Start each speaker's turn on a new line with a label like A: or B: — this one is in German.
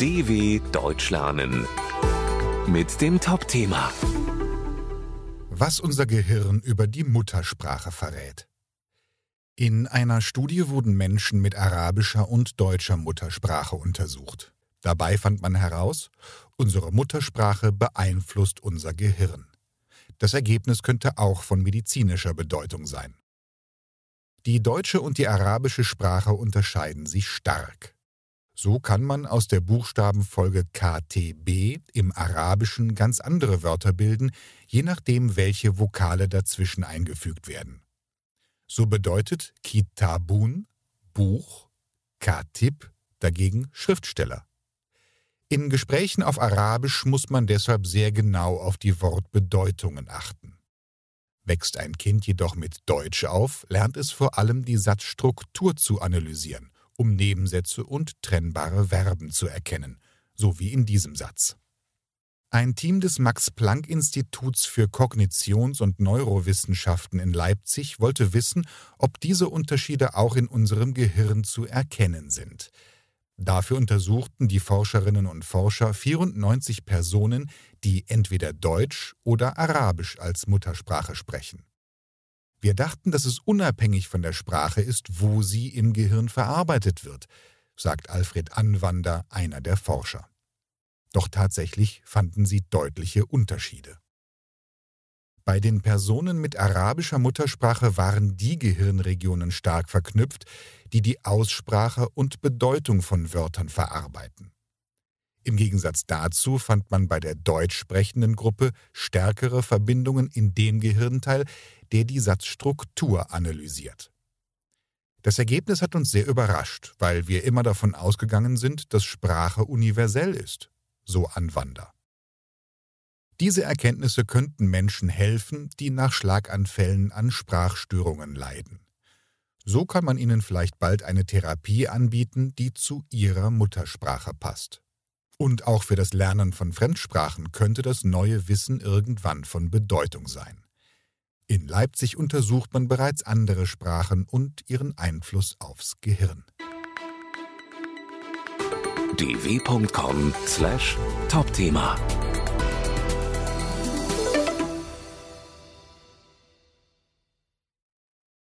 A: DW Deutsch lernen mit dem Top-Thema
B: Was unser Gehirn über die Muttersprache verrät. In einer Studie wurden Menschen mit arabischer und deutscher Muttersprache untersucht. Dabei fand man heraus, unsere Muttersprache beeinflusst unser Gehirn. Das Ergebnis könnte auch von medizinischer Bedeutung sein. Die deutsche und die arabische Sprache unterscheiden sich stark. So kann man aus der Buchstabenfolge KTB im Arabischen ganz andere Wörter bilden, je nachdem, welche Vokale dazwischen eingefügt werden. So bedeutet Kitabun Buch, Katib dagegen Schriftsteller. In Gesprächen auf Arabisch muss man deshalb sehr genau auf die Wortbedeutungen achten. Wächst ein Kind jedoch mit Deutsch auf, lernt es vor allem die Satzstruktur zu analysieren, um Nebensätze und trennbare Verben zu erkennen, so wie in diesem Satz. Ein Team des Max-Planck-Instituts für Kognitions- und Neurowissenschaften in Leipzig wollte wissen, ob diese Unterschiede auch in unserem Gehirn zu erkennen sind. Dafür untersuchten die Forscherinnen und Forscher 94 Personen, die entweder Deutsch oder Arabisch als Muttersprache sprechen. Wir dachten, dass es unabhängig von der Sprache ist, wo sie im Gehirn verarbeitet wird, sagt Alfred Anwander, einer der Forscher. Doch tatsächlich fanden sie deutliche Unterschiede. Bei den Personen mit arabischer Muttersprache waren die Gehirnregionen stark verknüpft, die die Aussprache und Bedeutung von Wörtern verarbeiten. Im Gegensatz dazu fand man bei der deutsch sprechenden Gruppe stärkere Verbindungen in dem Gehirnteil, der die Satzstruktur analysiert. Das Ergebnis hat uns sehr überrascht, weil wir immer davon ausgegangen sind, dass Sprache universell ist so Anwander. Diese Erkenntnisse könnten Menschen helfen, die nach Schlaganfällen an Sprachstörungen leiden. So kann man ihnen vielleicht bald eine Therapie anbieten, die zu ihrer Muttersprache passt. Und auch für das Lernen von Fremdsprachen könnte das neue Wissen irgendwann von Bedeutung sein. In Leipzig untersucht man bereits andere Sprachen und ihren Einfluss aufs Gehirn
A: dw.com/topthema